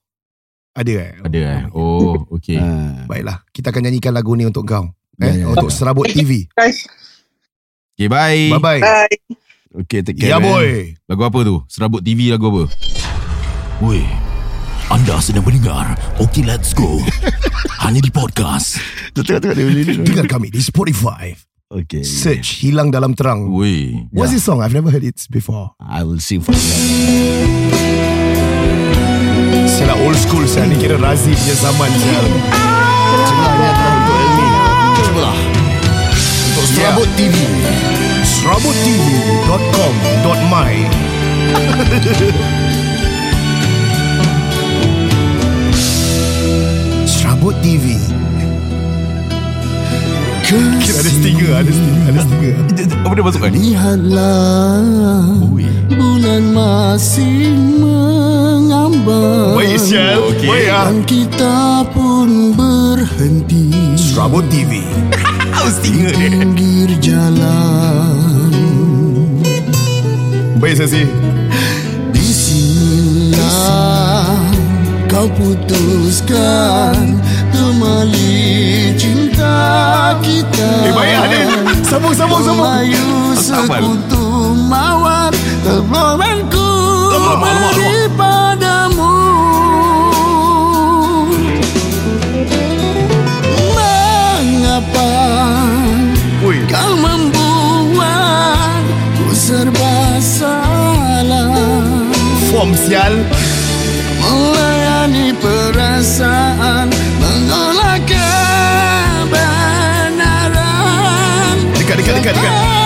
Speaker 4: Ada eh?
Speaker 1: Ada eh. Oh, okey.
Speaker 5: Ah.
Speaker 4: Baiklah, kita akan nyanyikan lagu ni untuk kau. Eh,
Speaker 5: Ya, ya,
Speaker 4: untuk Serabut TV.
Speaker 6: Guys,
Speaker 1: Okay, bye.
Speaker 4: Bye-bye.
Speaker 6: bye.
Speaker 5: Okay, take care.
Speaker 4: Ya
Speaker 5: man.
Speaker 4: boy.
Speaker 1: Lagu apa tu? Serabut TV lagu apa?
Speaker 2: Woi, anda sedang mendengar Okay Let's Go Hanya di podcast
Speaker 5: boleh ni.
Speaker 4: Dengar kami di Spotify.
Speaker 5: Okay.
Speaker 4: Search Hilang Dalam Terang.
Speaker 1: Woi.
Speaker 4: What's this song? I've never heard it before.
Speaker 5: I will sing for you.
Speaker 4: Saya old school saya ni kira Razi punya zaman saya.
Speaker 5: Celah ni adalah untuk Elmi. Cubalah. Untuk Serabut TV.
Speaker 4: SerabutTV.com.my Serabut TV Kira ada stinger Ada stinger Ada stinger
Speaker 1: Apa dia masukkan?
Speaker 5: Lihatlah bulan masih mengambang.
Speaker 4: Baik Isyal
Speaker 1: Okey.
Speaker 4: Baik ah.
Speaker 5: Dan kita pun berhenti.
Speaker 4: Serabut TV
Speaker 1: Stinger dia.
Speaker 5: Pinggir jalan
Speaker 4: Baik Sasi
Speaker 5: Di sinilah kau putuskan Kembali cinta kita.
Speaker 4: Eh baik dia Sambung sambung sambung.
Speaker 5: Melayu sekutu mawar Terloranku
Speaker 1: Alamak, alamak, alamak.
Speaker 4: Form sial.
Speaker 5: Melayani perasaan Menolak kebenaran.
Speaker 4: Dekat dekat dekat dekat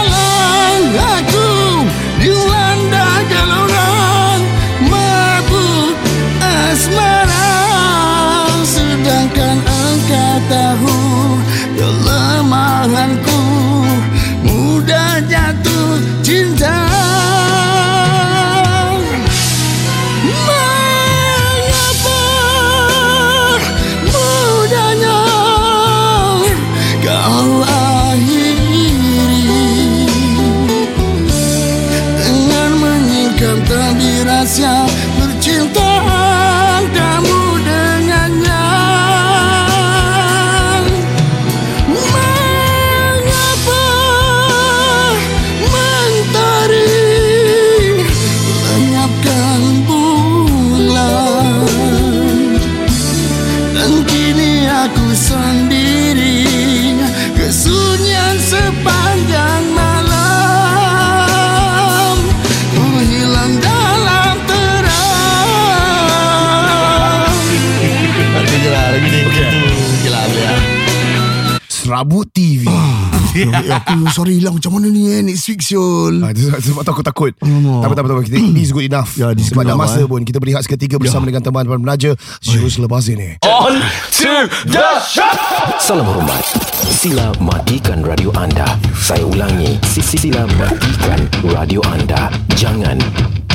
Speaker 5: Itu je lah Okay Ya, aku sorry lah macam mana ni eh next week Syul.
Speaker 4: Ah, sebab tu aku takut.
Speaker 5: Alamak.
Speaker 4: Tak apa. Kita, is good enough.
Speaker 5: Ya, is
Speaker 4: sebab dah masa
Speaker 5: eh.
Speaker 4: pun kita berehat seketika bersama dengan teman-teman penaja. Syul selepas ini.
Speaker 3: On to the shot.
Speaker 2: Salam hormat. Sila matikan radio anda. Saya ulangi. Sisi sila matikan radio anda. Jangan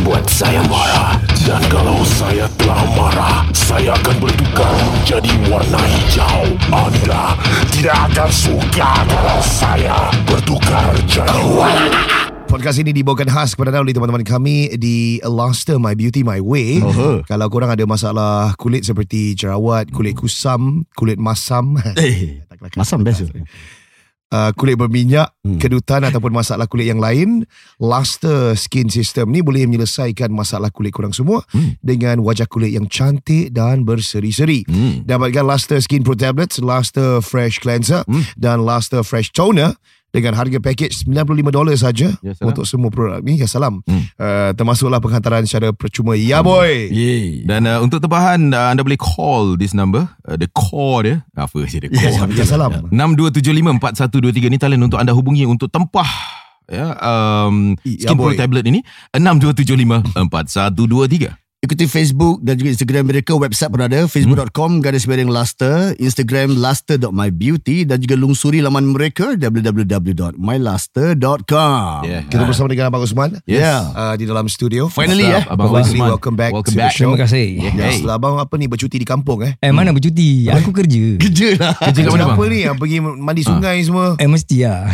Speaker 2: buat saya marah.
Speaker 8: Dan kalau saya telah marah, saya akan bertukar menjadi warna hijau. Anda tidak akan suka kalau saya bertukar jadi warna.
Speaker 4: Podcast ini dibawakan khas kepada anda oleh teman-teman kami di Luster My Beauty My Way.
Speaker 5: Oh,
Speaker 4: Kalau korang ada masalah kulit seperti jerawat, kulit kusam, kulit masam,
Speaker 5: Eh, masam best tu.
Speaker 4: Uh, kulit berminyak,
Speaker 5: Hmm.
Speaker 4: kedutan ataupun masalah kulit yang lain, Luster Skin System ni boleh menyelesaikan masalah kulit korang semua
Speaker 1: Hmm.
Speaker 4: dengan wajah kulit yang cantik dan berseri-seri.
Speaker 1: Hmm.
Speaker 4: Dapatkan Luster Skin Pro Tablets, Luster Fresh Cleanser
Speaker 1: Hmm.
Speaker 4: dan Luster Fresh Toner dengan harga package $95 saja
Speaker 1: Ya,
Speaker 4: untuk semua produk ni. Ya salam.
Speaker 1: Hmm.
Speaker 4: Uh, termasuklah penghantaran secara percuma. Ya boy.
Speaker 5: Yeay.
Speaker 1: Dan uh, untuk tempahan uh, anda boleh call this number. Uh, the call dia. Apa sih dia call?
Speaker 4: Ya salam.
Speaker 1: 62754123 ni talian untuk anda hubungi untuk tempah ya um,
Speaker 4: Ya,
Speaker 1: Skin Pro
Speaker 4: boy.
Speaker 1: Tablet ini 62754123.
Speaker 5: Ikuti Facebook dan juga Instagram mereka Website pun ada Facebook.com Garis miring Luster Instagram Luster.mybeauty Dan juga lungsuri laman mereka www.myluster.com
Speaker 1: Yeah.
Speaker 4: Kita bersama dengan Abang Usman
Speaker 5: Yeah.
Speaker 4: uh, di dalam studio.
Speaker 5: Finally
Speaker 1: What's
Speaker 5: eh
Speaker 1: up, Abang
Speaker 4: Finally,
Speaker 1: Osman.
Speaker 4: welcome back
Speaker 1: Welcome
Speaker 4: to
Speaker 1: back.
Speaker 4: the show.
Speaker 9: Terima kasih.
Speaker 1: Yeah.
Speaker 4: Ya,
Speaker 1: Hey.
Speaker 4: setelah abang apa ni bercuti di kampung eh?
Speaker 9: Eh mana bercuti? Aku kerja.
Speaker 5: Kerja lah
Speaker 1: Kerja kat mana
Speaker 4: Kenapa
Speaker 1: bang?
Speaker 4: ni yang pergi mandi sungai semua?
Speaker 9: Eh mesti lah.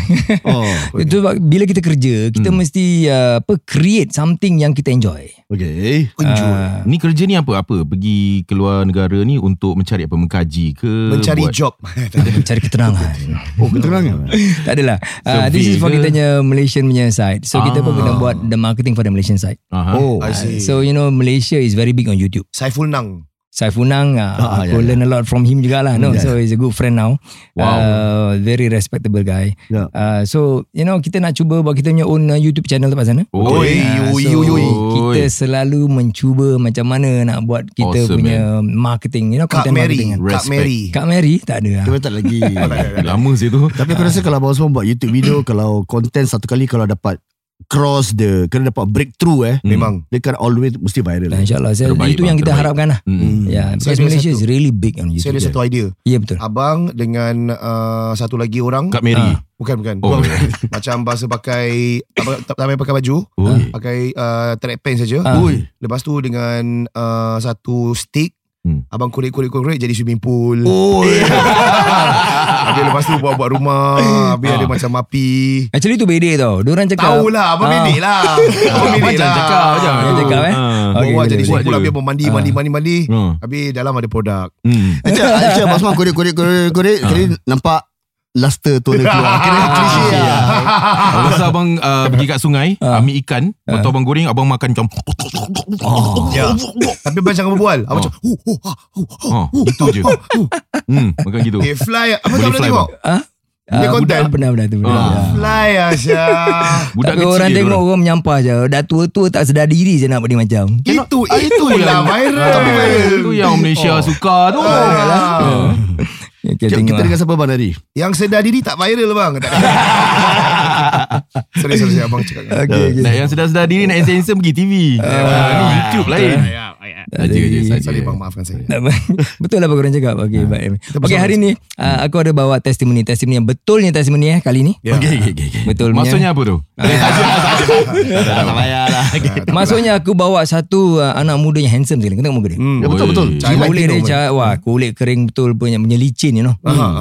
Speaker 5: Oh
Speaker 9: Itu sebab bila kita kerja, kita
Speaker 1: Hmm.
Speaker 9: mesti uh, apa create something yang kita enjoy.
Speaker 5: Okay
Speaker 4: Enjoy.
Speaker 9: Uh,
Speaker 1: Ni kerja ni apa? Apa? Pergi keluar negara ni untuk mencari apa? Mengkaji ke?
Speaker 4: Mencari
Speaker 1: buat-
Speaker 4: job.
Speaker 9: cari keterangan.
Speaker 5: Oh keterangan
Speaker 9: tak adalah. Uh, this is for
Speaker 1: ke?
Speaker 9: kita punya Malaysian punya side. So kita pun
Speaker 1: Ah.
Speaker 9: kena buat the marketing for the Malaysian side.
Speaker 1: Aha.
Speaker 5: Oh
Speaker 4: I see.
Speaker 9: So you know Malaysia is very big on YouTube.
Speaker 4: Saiful Nang.
Speaker 9: Saiful Nang, uh,
Speaker 5: Ah,
Speaker 9: aku
Speaker 5: ya,
Speaker 9: learn a lot from him juga lah. No,
Speaker 5: Yeah.
Speaker 9: so he's a good friend now.
Speaker 1: Wow.
Speaker 9: Uh, very respectable guy.
Speaker 5: Ya.
Speaker 9: Uh, so you know kita nak cuba buat kita punya own uh, YouTube channel tempat sana.
Speaker 1: Oi.
Speaker 9: Ah,
Speaker 4: oi,
Speaker 9: so
Speaker 4: oi, oi.
Speaker 9: kita selalu mencuba macam mana nak buat kita
Speaker 1: Awesome,
Speaker 9: punya marketing, you know,
Speaker 4: Kak
Speaker 9: content
Speaker 4: Mary.
Speaker 9: marketing. kan.
Speaker 4: Kak. Mary.
Speaker 9: Kak Mary tak ada. lah.
Speaker 5: Kita tak lagi
Speaker 1: Lama sih tu.
Speaker 5: Tapi aku rasa kalau Abang Osman buat YouTube video Kalau content satu kali Kalau dapat Cross the Kena dapat breakthrough eh
Speaker 4: Memang.
Speaker 5: Dia kan always Mesti viral
Speaker 9: Dan InsyaAllah saya,
Speaker 1: Terbaik,
Speaker 9: itu
Speaker 1: bang,
Speaker 9: yang kita
Speaker 1: terbaik.
Speaker 9: harapkan lah.
Speaker 1: Hmm.
Speaker 9: Ya, yeah,
Speaker 4: Saya
Speaker 9: because Malaysia
Speaker 4: satu-
Speaker 9: is really big on
Speaker 4: Saya
Speaker 9: YouTube.
Speaker 4: ada satu idea.
Speaker 9: Ya betul.
Speaker 4: Abang dengan uh, satu lagi orang.
Speaker 1: Kak Mary.
Speaker 9: Ah.
Speaker 4: Bukan, bukan.
Speaker 1: Oh.
Speaker 4: Macam bahasa pakai tak, pa- tak, tak payah pakai baju.
Speaker 1: Oi.
Speaker 4: Pakai uh, track pants saja.
Speaker 9: Ah.
Speaker 5: Ui
Speaker 4: Lepas tu dengan uh, satu stick.
Speaker 1: Hmm.
Speaker 4: Abang korek-korek-korek jadi swimming pool.
Speaker 5: Oh
Speaker 4: Habis lepas tu buat-buat rumah. Habis
Speaker 1: Ah.
Speaker 4: ada macam api.
Speaker 9: Actually tu bedek tau. Diorang cakap.
Speaker 4: Tahu lah, abang
Speaker 9: Ah.
Speaker 4: bedek lah. Abang bedek
Speaker 1: Macam
Speaker 4: lah.
Speaker 1: cakap je.
Speaker 9: Dia cakap eh.
Speaker 1: Ah.
Speaker 9: Okay,
Speaker 4: Bawa
Speaker 9: boleh,
Speaker 4: jadi swimming pool.
Speaker 1: Buat
Speaker 4: Habis abang mandi,
Speaker 9: Ah.
Speaker 4: mandi, mandi, mandi.
Speaker 1: Hmm.
Speaker 4: Habis dalam ada produk.
Speaker 1: Hmm.
Speaker 5: Macam Macam Abang Osman korek-korek-korek Kali nampak Luster toner keluar Kira klise lah
Speaker 1: Masa abang uh, pergi kat sungai, ambil ikan, lepas tu abang goreng, abang makan macam
Speaker 4: Ya. Tapi abang jangan berbual. Abang
Speaker 1: Oh.
Speaker 4: macam.
Speaker 1: Oh, itu je. Hmm, makan gitu.
Speaker 4: Eh, fly. Apa
Speaker 1: Boleh
Speaker 4: tak
Speaker 1: fly,
Speaker 4: tengok?
Speaker 9: Ah,
Speaker 4: Dia konten.
Speaker 9: budak pernah pernah tu. Pernah,
Speaker 1: Ah.
Speaker 9: pernah.
Speaker 4: Fly Asya.
Speaker 1: Budak
Speaker 9: Tapi
Speaker 1: kecil
Speaker 9: orang tengok
Speaker 1: orang.
Speaker 9: orang menyampah je. Dah tua-tua tak sedar diri je nak beri macam.
Speaker 4: Itu, itu lah viral. Tapi viral.
Speaker 1: Itu yang Malaysia suka tu.
Speaker 9: Okay,
Speaker 5: Kita,
Speaker 9: tengok
Speaker 5: kita
Speaker 9: lah.
Speaker 5: dengan siapa Bang Nari
Speaker 4: Yang sedar diri tak viral bang. Sorry, sorry. Abang cakap.
Speaker 9: Okay, okay.
Speaker 1: Nak yang sedar-sedar diri nak handsome pergi TV. Ah, ni YouTube lain. Saja je, saja.
Speaker 4: Sorry bang, maafkan saya.
Speaker 9: betul lah apa korang cakap. Okay, baik. Okay, hari ni uh, aku ada bawa testimoni. Testimoni yang betulnya testimoni eh kali ni.
Speaker 4: Ya.
Speaker 5: Okay, okay, okay, okay.
Speaker 9: Betul.
Speaker 1: Maksudnya apa tu?
Speaker 5: Tak payah lah
Speaker 9: Maksudnya aku bawa satu uh, anak muda yang handsome sekali. Kau tengok muka dia.
Speaker 4: Hmm.
Speaker 5: Ya, betul, betul.
Speaker 4: Cahaya
Speaker 9: kulit dia
Speaker 4: Latino,
Speaker 9: cah, wah kulit kering betul punya punya licin you know.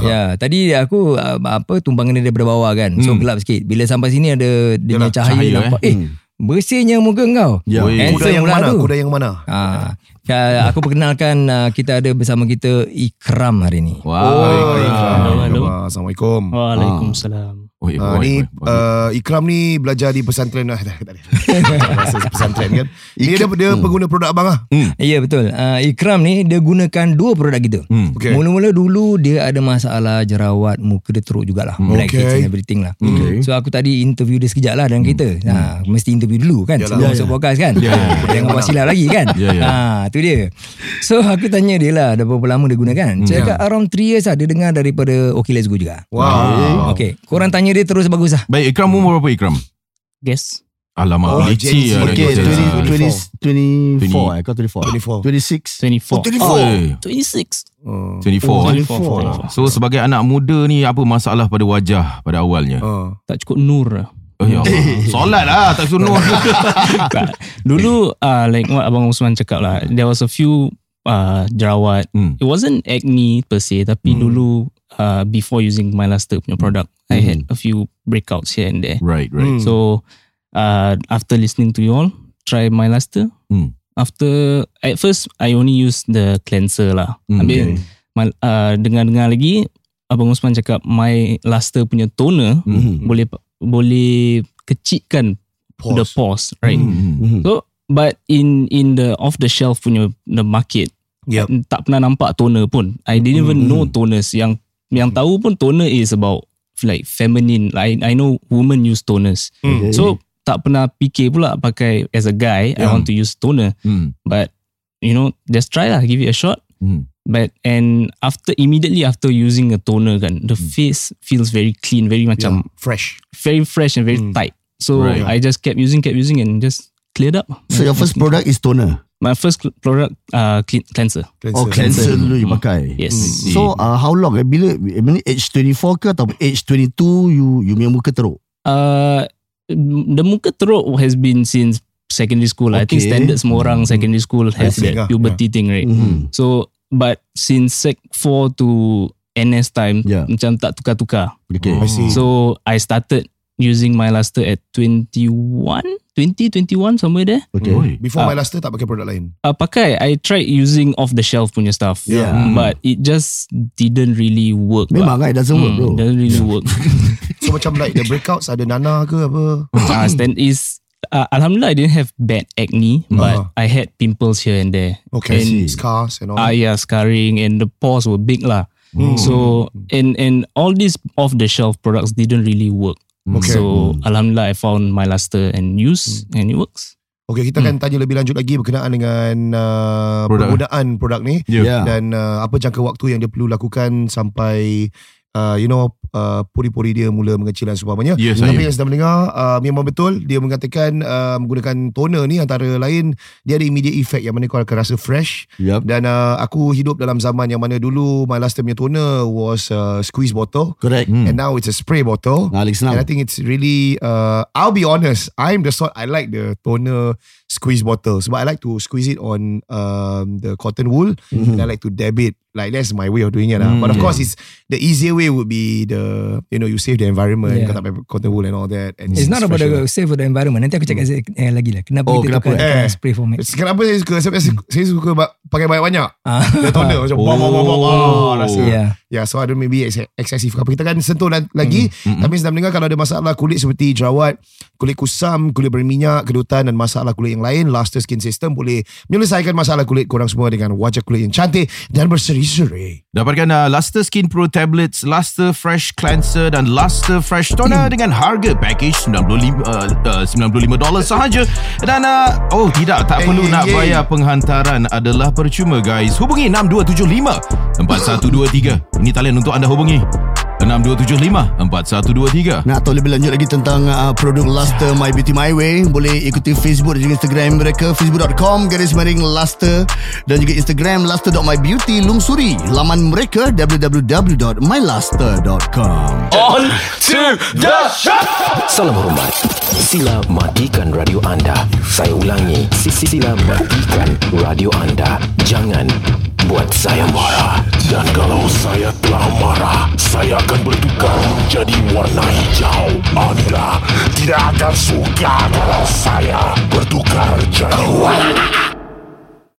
Speaker 9: Ya, tadi aku uh, apa tumpangan dia daripada bawah kan. So
Speaker 1: Hmm.
Speaker 9: gelap sikit. Bila sampai sini ada dia punya
Speaker 4: Yalah,
Speaker 9: cahaya,
Speaker 1: cahaya,
Speaker 9: nampak. Eh, bersihnya muka kau.
Speaker 5: Ya.
Speaker 4: Kuda yang mana?
Speaker 9: tu.
Speaker 4: Kuda yang mana?
Speaker 9: Ah, ya, aku perkenalkan uh, kita ada bersama kita Ikram hari ni.
Speaker 1: Wow.
Speaker 4: Ikram.
Speaker 10: halo.
Speaker 4: Assalamualaikum.
Speaker 10: Waalaikumsalam.
Speaker 1: Oh, eh,
Speaker 4: Uh,
Speaker 1: boy,
Speaker 4: ni
Speaker 1: boy, boy.
Speaker 4: uh, Ikram ni belajar di pesantren lah. Bahasa pesantren kan. Dia, dia, dia pengguna produk abang lah.
Speaker 9: Ya betul. Uh, Ikram ni dia gunakan dua produk kita.
Speaker 1: Hmm.
Speaker 4: Okay.
Speaker 9: Mula-mula dulu dia ada masalah jerawat, muka dia teruk jugalah. Blackheads
Speaker 4: Okay.
Speaker 9: and everything lah.
Speaker 1: Okay.
Speaker 9: So aku tadi interview dia sekejap lah dengan kita. Ha, mesti interview dulu kan
Speaker 4: Yalah.
Speaker 9: sebelum
Speaker 4: Ya,
Speaker 9: masuk podcast kan.
Speaker 1: Ya, ya, ya.
Speaker 9: Jangan buat silap lagi kan.
Speaker 1: Ya, ya.
Speaker 9: Ha, tu dia. So aku tanya dia lah dah berapa lama dia gunakan. Saya cakap around 3 years lah dia dengar daripada Okay Let's Go juga.
Speaker 4: Wow.
Speaker 9: Okay, korang tanya Ranking dia terus bagus lah
Speaker 1: Baik Ikram umur berapa Ikram?
Speaker 10: Guess.
Speaker 1: Alamak
Speaker 4: Oh,
Speaker 1: leceh
Speaker 4: Z.
Speaker 1: lah
Speaker 5: Okay,
Speaker 1: dia.
Speaker 5: 20, 20, 24 eh, kau 24.
Speaker 4: 24.
Speaker 5: 26.
Speaker 10: 24.
Speaker 1: Oi,
Speaker 10: 26.
Speaker 4: Uh,
Speaker 1: 24 eh.
Speaker 5: 24.
Speaker 1: So sebagai anak muda ni apa masalah pada wajah pada awalnya?
Speaker 4: uh.
Speaker 10: Tak cukup nur lah.
Speaker 1: Oh, ya Allah. Solat lah tak sunuh.
Speaker 10: Tak. Dulu uh, like what Abang Usman cakap lah, there was a few uh, jerawat.
Speaker 1: Hmm.
Speaker 10: It wasn't acne per se, tapi
Speaker 4: Hmm.
Speaker 10: dulu uh, before using my Luster punya product, I had
Speaker 1: Hmm.
Speaker 10: a few breakouts here and there.
Speaker 1: right, right.
Speaker 4: Hmm.
Speaker 10: So uh, after listening to you all, try my Luster.
Speaker 1: Hmm.
Speaker 10: After at first I only use the cleanser lah.
Speaker 1: Hmm,
Speaker 10: Habis mal- uh, dengar-dengar lagi Abang Usman cakap my Luster punya toner
Speaker 1: Hmm.
Speaker 10: boleh boleh kecilkan
Speaker 4: Pause.
Speaker 10: the pores, right?
Speaker 1: Hmm.
Speaker 5: Mhm.
Speaker 10: So but in in the off the shelf punya the market
Speaker 4: Yep.
Speaker 10: tak pernah nampak toner pun. I didn't even
Speaker 5: Mm.
Speaker 10: know toners yang yang tahu pun toner is about like feminine. Like I know women use toners.
Speaker 5: Okay.
Speaker 10: So tak pernah fikir pula pakai as a guy I
Speaker 1: Yeah.
Speaker 10: want to use toner.
Speaker 1: Hmm.
Speaker 10: But you know just try lah give it a shot.
Speaker 1: Hmm.
Speaker 10: But and after immediately after using a toner kan the face feels very clean, very macam
Speaker 4: yeah. fresh.
Speaker 10: very fresh and very
Speaker 4: Mm.
Speaker 10: tight. So
Speaker 1: Right.
Speaker 10: I just kept using, kept using, and just cleared up.
Speaker 5: So your first product is toner.
Speaker 10: My first product, uh, clean, cleanser.
Speaker 5: Oh, cleanser dulu you pakai.
Speaker 10: Yes.
Speaker 5: So uh, how long eh? Bila I mean, age 24 ke atau age 22 you you punya muka teruk?
Speaker 10: Uh, the muka teruk has been since secondary school. I think
Speaker 5: Okay.
Speaker 10: standard semua orang secondary school has
Speaker 4: Basic lah,
Speaker 10: that puberty thing, right?
Speaker 5: Mhm.
Speaker 10: So, but since sec 4 to NS time,
Speaker 5: Yeah.
Speaker 10: macam tak tukar-tukar.
Speaker 5: Okay.
Speaker 4: I see.
Speaker 10: So, I started using my luster at 21, 20, 21, somewhere there.
Speaker 5: Okay.
Speaker 1: Oi.
Speaker 4: Before
Speaker 10: Ah.
Speaker 4: my luster tak pakai produk lain.
Speaker 10: Uh, pakai, I tried using off the shelf punya stuff.
Speaker 5: Yeah.
Speaker 10: But it just didn't really work.
Speaker 5: Memang
Speaker 10: lah.
Speaker 5: kan it doesn't work
Speaker 10: Hmm,
Speaker 5: bro.
Speaker 10: Doesn't really work.
Speaker 4: So macam like the breakouts ada nana ke apa?
Speaker 10: uh, stand is uh, Alhamdulillah I didn't have bad acne, but
Speaker 4: Uh-huh.
Speaker 10: I had pimples here and there.
Speaker 4: Okay.
Speaker 10: And-
Speaker 4: Scars and all.
Speaker 10: Ah, yeah, scarring and the pores were big lah.
Speaker 4: Hmm.
Speaker 10: So and and all these off the shelf products didn't really work.
Speaker 4: Okay.
Speaker 10: So Alhamdulillah I found my luster and use and it works.
Speaker 4: Okay, kita akan tanya lebih lanjut lagi berkenaan dengan uh,
Speaker 1: Produk.
Speaker 4: penggunaan produk ni.
Speaker 5: Yeah.
Speaker 4: dan uh, apa jangka waktu yang dia perlu lakukan sampai uh, you know uh, pori-pori dia mula mengecil dan sebagainya.
Speaker 1: Ya,
Speaker 4: Tapi
Speaker 1: saya.
Speaker 4: yang sedang mendengar uh, memang betul dia mengatakan uh, menggunakan toner ni antara lain dia ada immediate effect yang mana kau akan rasa fresh
Speaker 5: Yup.
Speaker 4: dan uh, aku hidup dalam zaman yang mana dulu my last time punya toner was uh, squeeze bottle
Speaker 5: Correct.
Speaker 1: Hmm.
Speaker 4: and now it's a spray bottle.
Speaker 5: Nah,
Speaker 4: And I think it's really uh, I'll be honest I'm the sort I like the toner squeeze bottle sebab I like to squeeze it on um, the cotton wool
Speaker 5: Mhm.
Speaker 4: and I like to dab it like that's my way of doing it lah.
Speaker 1: Mm,
Speaker 4: but of
Speaker 1: yeah.
Speaker 4: course it's the easier way would be the you know you save the environment
Speaker 9: Yeah.
Speaker 4: kau tak pakai cotton wool and all that and
Speaker 9: It's not about the save for the environment. Nanti aku cakap eh, lagi lah. Kenapa
Speaker 5: Oh,
Speaker 9: kita
Speaker 5: kenapa?
Speaker 9: tukar
Speaker 4: Eh.
Speaker 9: spray format?
Speaker 4: It's- Kenapa saya suka saya, saya suka pakai banyak-banyak
Speaker 9: Ah.
Speaker 4: the toner macam
Speaker 1: Oh.
Speaker 4: bam bam bam rasa
Speaker 9: Yeah.
Speaker 4: Yeah, so I don't maybe ex- excessive apa. Kita akan sentuh la- lagi.
Speaker 1: Mm-mm.
Speaker 4: Tapi sedang mendengar kalau ada masalah kulit seperti jerawat, kulit kusam, kulit berminyak, kedutan dan masalah kulit yang lain, Luster Skin System boleh menyelesaikan masalah kulit korang semua dengan wajah kulit yang cantik dan berseri-seri.
Speaker 1: Dapatkan uh, Luster Skin Pro Tablets, Luster Fresh Cleanser dan Luster Fresh Toner dengan harga package 95 uh, uh, 95 dolar sahaja. Dan uh, oh tidak tak
Speaker 4: Eh,
Speaker 1: perlu
Speaker 4: eh,
Speaker 1: nak
Speaker 4: eh.
Speaker 1: bayar penghantaran adalah percuma guys. Hubungi 6275 4123. Ini talian untuk anda hubungi. 6275 4123.
Speaker 5: Nak tahu lebih lanjut lagi tentang uh, produk Luster My Beauty My Way Boleh ikuti Facebook dan juga Instagram mereka Facebook.com garis miring Luster Dan juga Instagram Luster.mybeauty Lungsuri laman mereka www.myluster.com
Speaker 8: On to the show.
Speaker 2: Salam hormat. Sila matikan radio anda. Saya ulangi. Sila matikan radio anda. Jangan buat saya marah.
Speaker 8: Dan kalau saya telah marah, saya akan bertukar menjadi warna hijau. Anda tidak akan suka kalau saya bertukar jadi warna